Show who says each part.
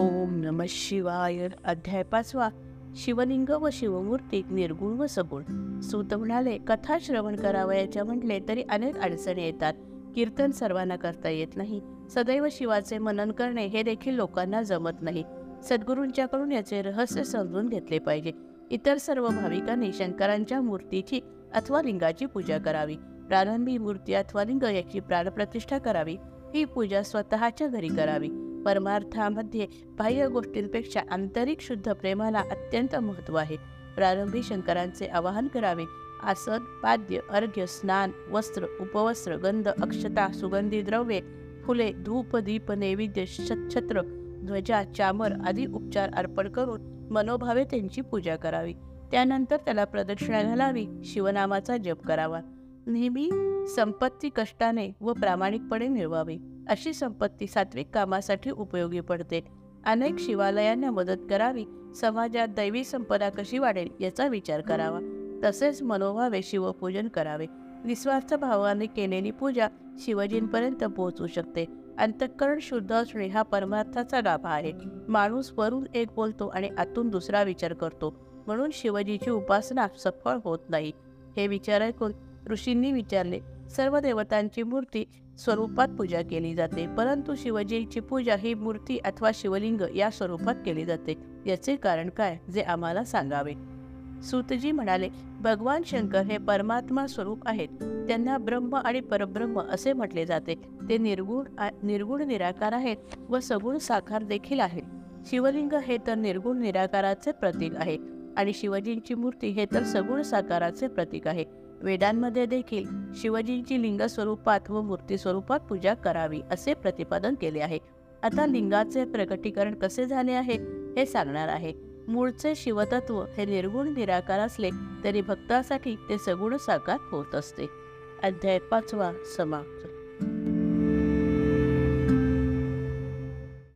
Speaker 1: ओम नम शिवाय. अध्याय पाचवा. शिवलिंग व शिवमूर्ती निर्गुण व सगुण. सूत म्हणाले कथा श्रवण करावयाच्या म्हटले तरी अनेक अडचणी येतात. कीर्तन सर्वांना करता येत नाही. सदैव शिवाचे मनन करणे हे देखील लोकांना जमत नाही. सद्गुरूंच्याकडून याचे रहस्य समजून घेतले पाहिजे. इतर सर्व भाविकांनी शंकरांच्या मूर्तीची अथवा लिंगाची पूजा करावी. प्रारंभी मूर्ती अथवा लिंग याची प्राणप्रतिष्ठा करावी. ही पूजा स्वतःच्या घरी करावी. परमार्थामध्ये बाह्य गोष्टींपेक्षा आंतरिक शुद्ध प्रेमाला अत्यंत महत्त्व आहे. प्रारंभी शंकरांचे आवाहन करावे. आसन पाद्य अर्घ्य स्नान वस्त्र उपवस्त्र गंध अक्षता सुगंधी द्रव्ये फुले धूप दीप नैवेद्य छत्र ध्वजा चामर आदी उपचार अर्पण करून मनोभावे त्यांची पूजा करावी. त्यानंतर त्याला प्रदक्षिणा घालावी. शिवनामाचा जप करावा. नेहमी संपत्ती कष्टाने व प्रामाणिकपणे मिळवावी. अशी संपत्ती सात्विक कामासाठी उपयोगी पडते. अनेक शिवालयांना मदत करावी समाजात दैवी संपदा कशी वाढेल याचा विचार करावा. तसेच मनोभावे शिवपूजन करावे. निस्वार्थ भावाने केलेली पूजा शिवजींपर्यंत पोहोचू शकते. अंतःकरण शुद्ध असणे हा परमार्थाचा लाभ आहे. माणूस वरून एक बोलतो आणि आतून दुसरा विचार करतो. म्हणून शिवजीची उपासना सफळ होत नाही. हे विचार ऐकून ऋषींनी विचारले. सर्व देवतांची मूर्ती स्वरूपात पूजा केली जाते. परंतु शिवजीची पूजा ही मूर्ती अथवा शिवलिंग या स्वरूपात केली जाते. याचे कारण काय जे आम्हाला सांगावे. सूतजी म्हणाले भगवान शंकर हे परमात्मा स्वरूप आहेत. त्यांना ब्रह्म आणि परब्रह्म असे म्हटले जाते. ते निर्गुण निर्गुण निराकार आहेत व सगुण साकार देखील आहे. शिवलिंग हे तर निर्गुण निराकाराचे प्रतीक आहे आणि शिवजींची मूर्ती हे तर सगुण साकाराचे प्रतीक आहे. वेदांमध्ये देखील शिवजींची लिंग स्वरूपात व मूर्ती स्वरूपात पूजा करावी असे प्रतिपादन केले आहे. आता लिंगाचे प्रकटीकरण कसे झाले आहे हे सांगणार आहे. मूळचे शिवतत्व हे निर्गुण निराकार असले तरी भक्तासाठी ते सगुण साकार होत असते. अध्याय पाचवा समाप्त.